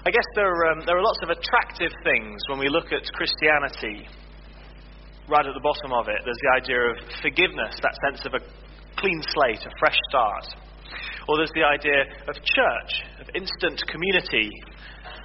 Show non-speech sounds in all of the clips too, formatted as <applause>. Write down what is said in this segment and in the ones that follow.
I guess there are, um, there are lots of attractive things when we look at Christianity. Right at the bottom of it, there's the idea of forgiveness, that sense of a clean slate, a fresh start. Or there's the idea of church, of instant community.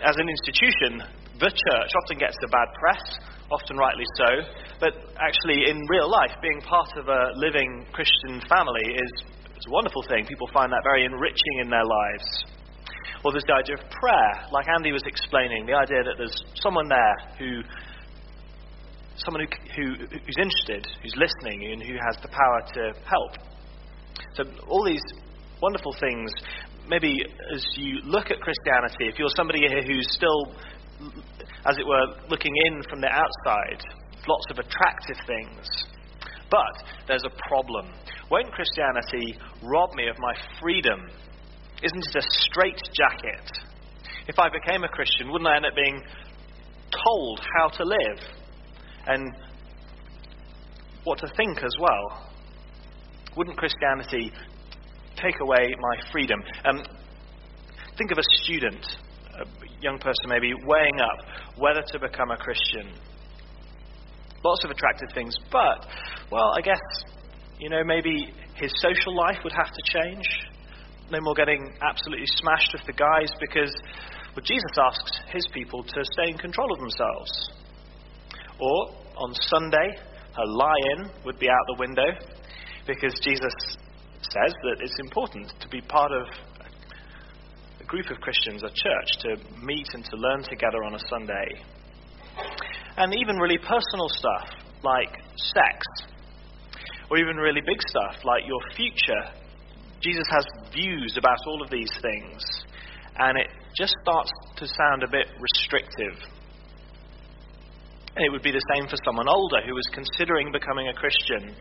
As an institution, the church often gets a bad press, often rightly so, but actually, in real life, being part of a living Christian family is a wonderful thing. People find that very enriching in their lives. Or there's the idea of prayer, like Andy was explaining, the idea that there's someone there who, someone who, who, who's interested, who's listening, and who has the power to help. So all these wonderful things. Maybe as you look at Christianity, if you're somebody here who's still, as it were, looking in from the outside, lots of attractive things. But there's a problem. Won't Christianity rob me of my freedom isn't it a straight jacket? If I became a Christian, wouldn't I end up being told how to live and what to think as well? Wouldn't Christianity take away my freedom? Um, think of a student, a young person maybe, weighing up whether to become a Christian. Lots of attractive things, but, well, I guess, you know, maybe his social life would have to change no more getting absolutely smashed with the guys because well, Jesus asks his people to stay in control of themselves. Or on Sunday, a lie in would be out the window because Jesus says that it's important to be part of a group of Christians, a church, to meet and to learn together on a Sunday. And even really personal stuff like sex, or even really big stuff like your future Jesus has views about all of these things, and it just starts to sound a bit restrictive. And it would be the same for someone older who was considering becoming a Christian.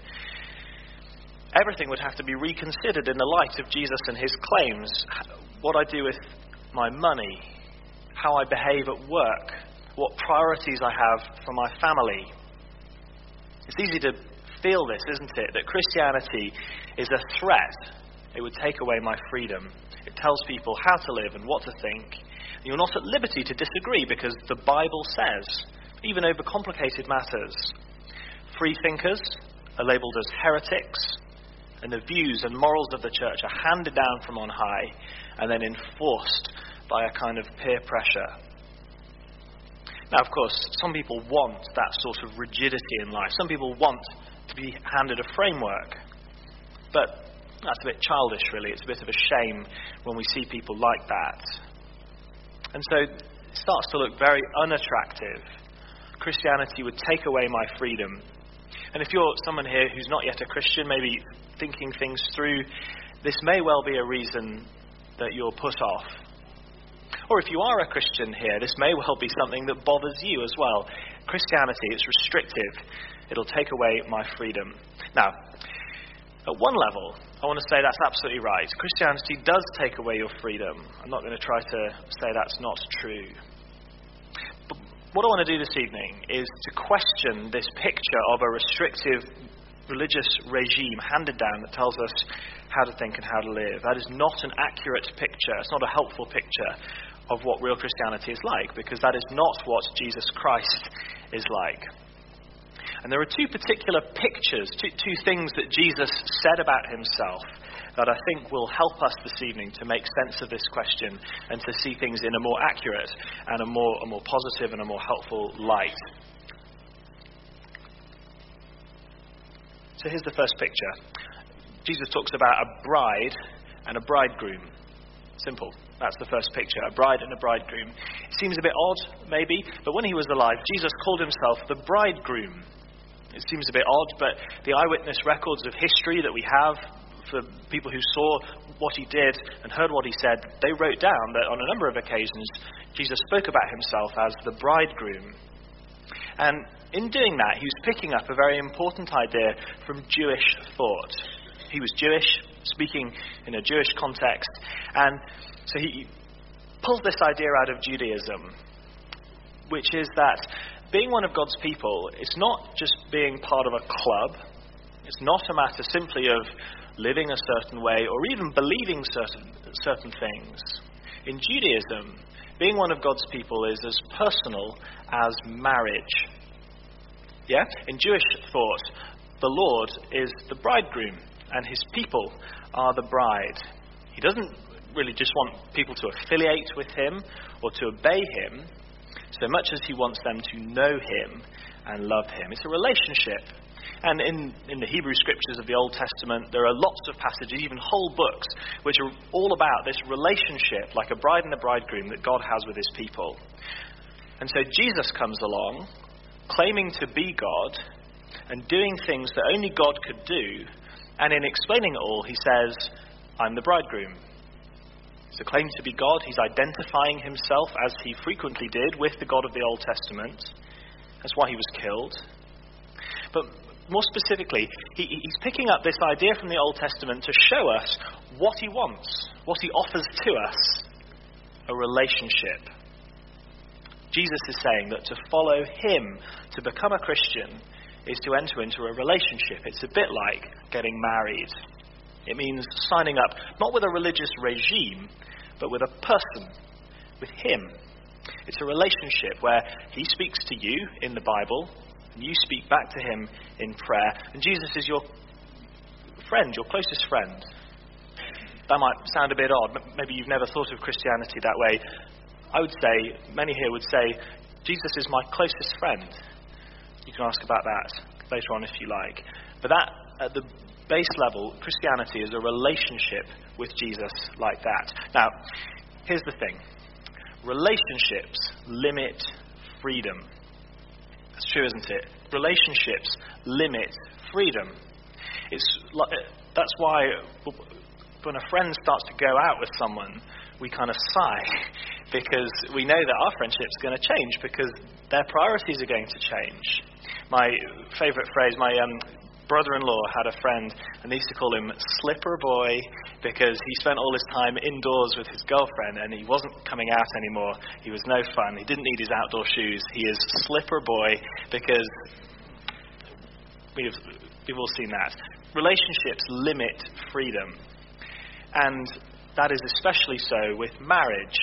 Everything would have to be reconsidered in the light of Jesus and his claims. What I do with my money, how I behave at work, what priorities I have for my family. It's easy to feel this, isn't it? That Christianity is a threat it would take away my freedom. It tells people how to live and what to think. You're not at liberty to disagree because the Bible says, even over complicated matters. Free thinkers are labelled as heretics, and the views and morals of the church are handed down from on high and then enforced by a kind of peer pressure. Now, of course, some people want that sort of rigidity in life. Some people want to be handed a framework. But that's a bit childish, really. It's a bit of a shame when we see people like that. And so it starts to look very unattractive. Christianity would take away my freedom. And if you're someone here who's not yet a Christian, maybe thinking things through, this may well be a reason that you're put off. Or if you are a Christian here, this may well be something that bothers you as well. Christianity is restrictive, it'll take away my freedom. Now, at one level, I want to say that's absolutely right. Christianity does take away your freedom. I'm not going to try to say that's not true. But what I want to do this evening is to question this picture of a restrictive religious regime handed down that tells us how to think and how to live. That is not an accurate picture. It's not a helpful picture of what real Christianity is like, because that is not what Jesus Christ is like. And there are two particular pictures, two, two things that Jesus said about himself that I think will help us this evening to make sense of this question and to see things in a more accurate and a more, a more positive and a more helpful light. So here's the first picture Jesus talks about a bride and a bridegroom. Simple. That's the first picture a bride and a bridegroom. It seems a bit odd, maybe, but when he was alive, Jesus called himself the bridegroom. It seems a bit odd, but the eyewitness records of history that we have for people who saw what he did and heard what he said, they wrote down that on a number of occasions Jesus spoke about himself as the bridegroom. And in doing that, he was picking up a very important idea from Jewish thought. He was Jewish, speaking in a Jewish context, and so he pulls this idea out of Judaism, which is that being one of God's people, it's not just being part of a club. It's not a matter simply of living a certain way or even believing certain, certain things. In Judaism, Being one of God's people is as personal as marriage. Yeah? In Jewish thought, the Lord is the bridegroom and his people are the bride. He doesn't really just want people to affiliate with him or to obey him so much as he wants them to know him and love him. It's a relationship. And in, in the Hebrew scriptures of the Old Testament, there are lots of passages, even whole books, which are all about this relationship, like a bride and a bridegroom, that God has with his people. And so Jesus comes along, claiming to be God, and doing things that only God could do. And in explaining it all, he says, I'm the bridegroom. So, claims to be God, he's identifying himself, as he frequently did, with the God of the Old Testament. That's why he was killed. But more specifically, he, he's picking up this idea from the Old Testament to show us what he wants, what he offers to us a relationship. Jesus is saying that to follow him, to become a Christian, is to enter into a relationship. It's a bit like getting married. It means signing up not with a religious regime, but with a person, with him. It's a relationship where he speaks to you in the Bible, and you speak back to him in prayer, and Jesus is your friend, your closest friend. That might sound a bit odd. Maybe you've never thought of Christianity that way. I would say, many here would say, Jesus is my closest friend. You can ask about that later on if you like. But that, at the base level, Christianity is a relationship with Jesus like that. Now, here's the thing relationships limit freedom. That's true, isn't it? Relationships limit freedom. It's like, that's why when a friend starts to go out with someone, we kind of sigh <laughs> because we know that our friendship's going to change because their priorities are going to change. My favourite phrase, my um, brother-in-law had a friend, and they used to call him Slipper Boy because he spent all his time indoors with his girlfriend, and he wasn't coming out anymore. He was no fun. He didn't need his outdoor shoes. He is Slipper Boy because we've we've all seen that. Relationships limit freedom, and that is especially so with marriage.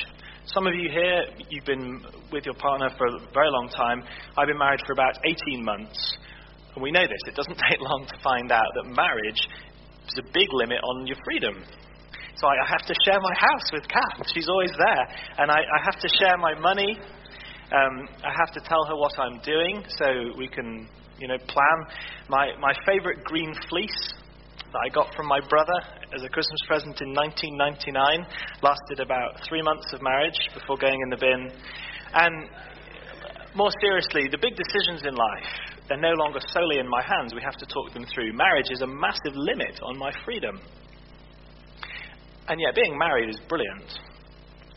Some of you here, you've been with your partner for a very long time. I've been married for about 18 months. And we know this. It doesn't <laughs> take long to find out that marriage is a big limit on your freedom. So I, have to share my house with Kath. She's always there. And I, I have to share my money. Um, I have to tell her what I'm doing so we can, you know, plan. My, my favorite green fleece that I got from my brother as a Christmas present in 1999 lasted about three months of marriage before going in the bin. And more seriously, the big decisions in life, they're no longer solely in my hands. We have to talk them through. Marriage is a massive limit on my freedom. And yet, being married is brilliant.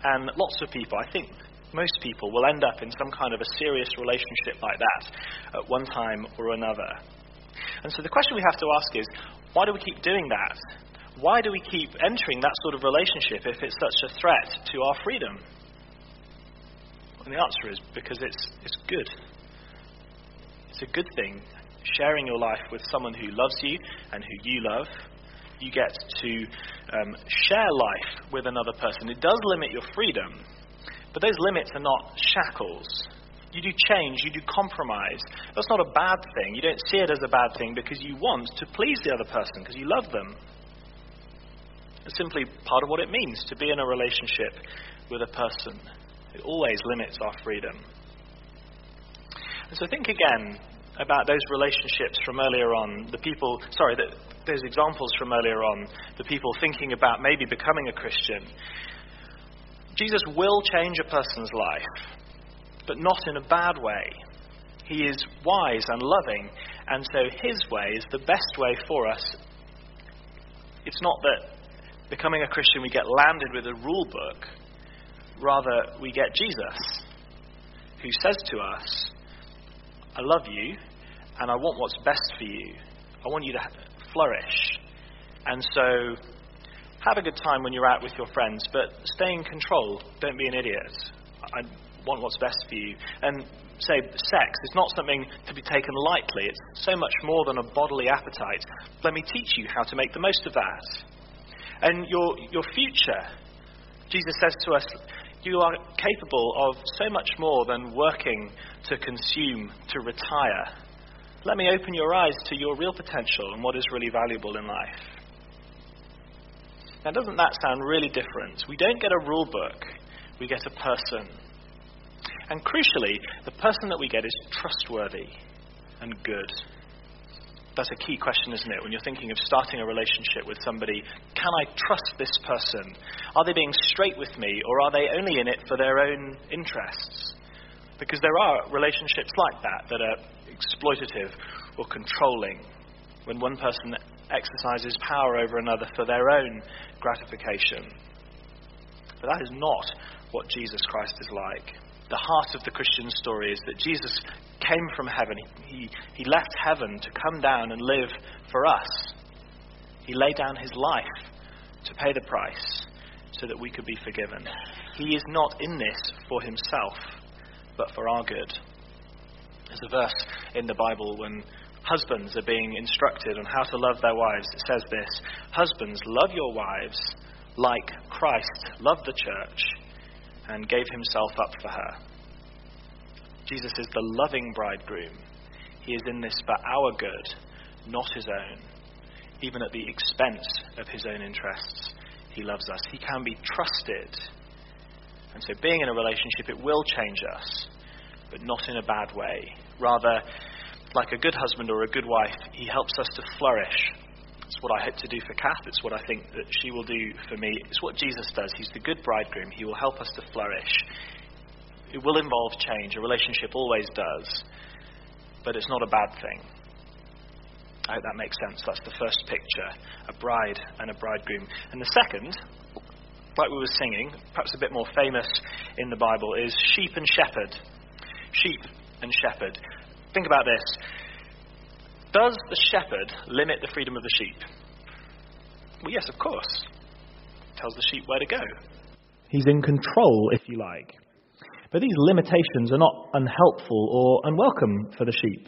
And lots of people, I think most people, will end up in some kind of a serious relationship like that at one time or another. And so the question we have to ask is why do we keep doing that? Why do we keep entering that sort of relationship if it's such a threat to our freedom? And the answer is because it's, it's good. It's a good thing. Sharing your life with someone who loves you and who you love, you get to um, share life with another person. It does limit your freedom, but those limits are not shackles. You do change, you do compromise. That's not a bad thing. You don't see it as a bad thing because you want to please the other person, because you love them. It's simply part of what it means to be in a relationship with a person. It always limits our freedom. And so think again about those relationships from earlier on, the people, sorry, the, those examples from earlier on, the people thinking about maybe becoming a Christian. Jesus will change a person's life, but not in a bad way. He is wise and loving, and so his way is the best way for us. It's not that becoming a Christian we get landed with a rule book, rather, we get Jesus, who says to us, I love you, and I want what's best for you. I want you to flourish. And so, have a good time when you're out with your friends, but stay in control. Don't be an idiot. I want what's best for you. And say, sex is not something to be taken lightly. It's so much more than a bodily appetite. Let me teach you how to make the most of that. And your, your future, Jesus says to us, You are capable of so much more than working to consume, to retire. Let me open your eyes to your real potential and what is really valuable in life. Now, doesn't that sound really different? We don't get a rule book, we get a person. And crucially, the person that we get is trustworthy and good. That's a key question, isn't it? When you're thinking of starting a relationship with somebody, can I trust this person? Are they being straight with me, or are they only in it for their own interests? Because there are relationships like that that are exploitative or controlling. When one person exercises power over another for their own gratification. But that is not what Jesus Christ is like. The heart of the Christian story is that Jesus came from heaven. He, he left heaven to come down and live for us. He laid down his life to pay the price so that we could be forgiven. He is not in this for himself, but for our good. There's a verse in the Bible when husbands are being instructed on how to love their wives. It says this Husbands, love your wives like Christ loved the church and gave himself up for her. Jesus is the loving bridegroom. He is in this for our good, not his own. Even at the expense of his own interests, he loves us. He can be trusted. And so, being in a relationship, it will change us, but not in a bad way. Rather, like a good husband or a good wife, he helps us to flourish. It's what I hope to do for Kath. It's what I think that she will do for me. It's what Jesus does. He's the good bridegroom. He will help us to flourish. It will involve change. A relationship always does. But it's not a bad thing. I hope that makes sense. That's the first picture a bride and a bridegroom. And the second, like we were singing, perhaps a bit more famous in the Bible, is sheep and shepherd. Sheep and shepherd. Think about this. Does the shepherd limit the freedom of the sheep? Well, yes, of course. Tells the sheep where to go. He's in control, if you like. But these limitations are not unhelpful or unwelcome for the sheep,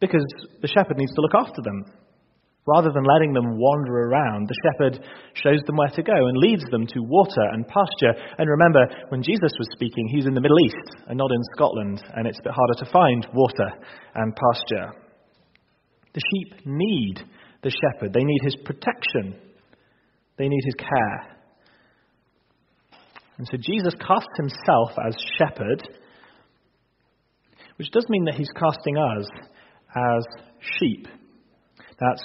because the shepherd needs to look after them. Rather than letting them wander around, the shepherd shows them where to go and leads them to water and pasture. And remember, when Jesus was speaking, he's in the Middle East and not in Scotland, and it's a bit harder to find water and pasture. The sheep need the shepherd, they need his protection, they need his care. And so Jesus casts himself as shepherd, which does mean that he's casting us as sheep. That's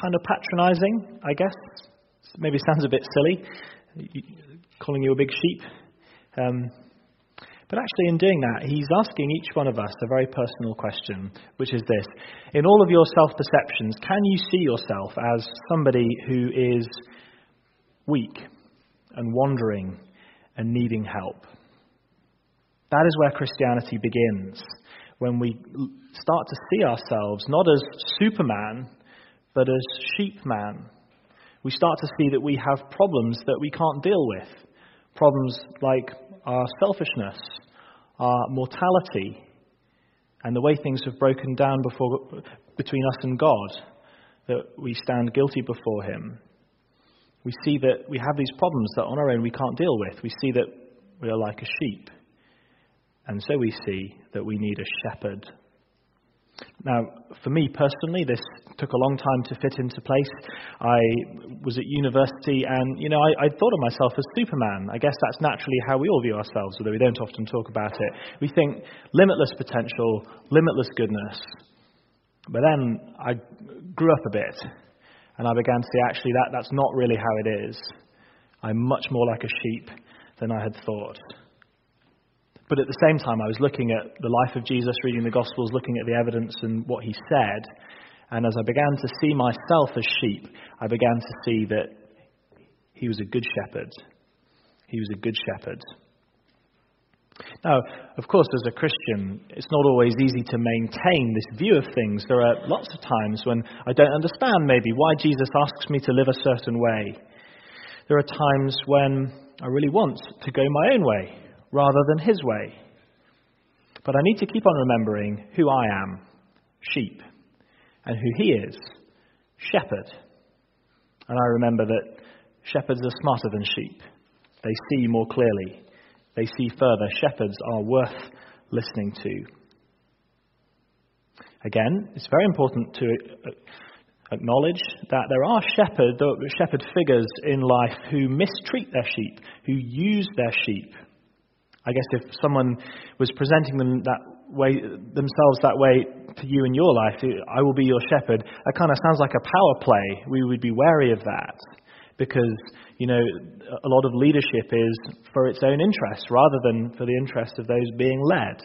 kind of patronizing, I guess. Maybe sounds a bit silly, calling you a big sheep. Um, but actually, in doing that, he's asking each one of us a very personal question, which is this In all of your self perceptions, can you see yourself as somebody who is weak and wandering and needing help? That is where Christianity begins, when we start to see ourselves not as Superman but as sheepman. we start to see that we have problems that we can't deal with. Problems like our selfishness, our mortality, and the way things have broken down before, between us and God, that we stand guilty before Him. We see that we have these problems that on our own we can't deal with. We see that we are like a sheep. And so we see that we need a shepherd now, for me personally, this took a long time to fit into place. I was at university and, you know, I, I, thought of myself as Superman. I guess that's naturally how we all view ourselves, although we don't often talk about it. We think limitless potential, limitless goodness. But then I grew up a bit and I began to see actually that that's not really how it is. I'm much more like a sheep than I had thought. But at the same time, I was looking at the life of Jesus, reading the Gospels, looking at the evidence and what he said. And as I began to see myself as sheep, I began to see that he was a good shepherd. He was a good shepherd. Now, of course, as a Christian, it's not always easy to maintain this view of things. There are lots of times when I don't understand maybe why Jesus asks me to live a certain way. There are times when I really want to go my own way rather than his way. But I need to keep on remembering who I am sheep, and who he is shepherd. And I remember that shepherds are smarter than sheep. They see more clearly. They see further. Shepherds are worth listening to. Again, it's very important to uh, acknowledge that there are shepherd, uh, shepherd figures in life who mistreat their sheep, who use their sheep. I guess if someone was presenting them that way, themselves that way to you in your life, I will be your shepherd, that kind of sounds like a power play. We would be wary of that because, you know, a lot of leadership is for its own interest rather than for the interest of those being led.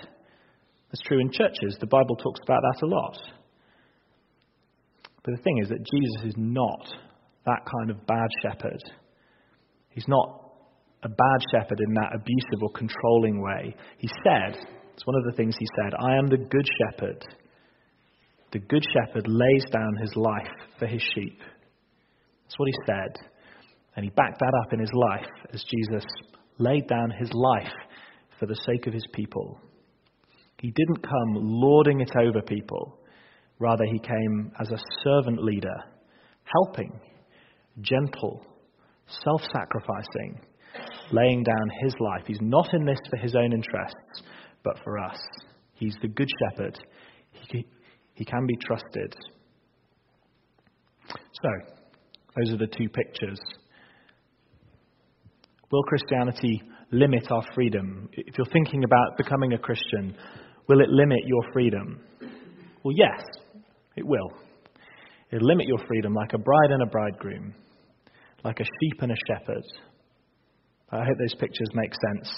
That's true in churches. The Bible talks about that a lot. But the thing is that Jesus is not that kind of bad shepherd. He's not a bad shepherd in that abusive or controlling way. He said, it's one of the things he said, I am the good shepherd. The good shepherd lays down his life for his sheep. That's what he said. And he backed that up in his life as Jesus laid down his life for the sake of his people. He didn't come lording it over people. Rather, he came as a servant leader, helping, gentle, self sacrificing, laying down his life. He's not in this for his own interests, but for us. He's the good shepherd. He, he can be trusted. So, those are the two pictures. Will Christianity limit our freedom? If you're thinking about becoming a Christian, will it limit your freedom? Well, yes, it will. It'll limit your freedom like a bride and a bridegroom, like a sheep and a shepherd. I hope those pictures make sense.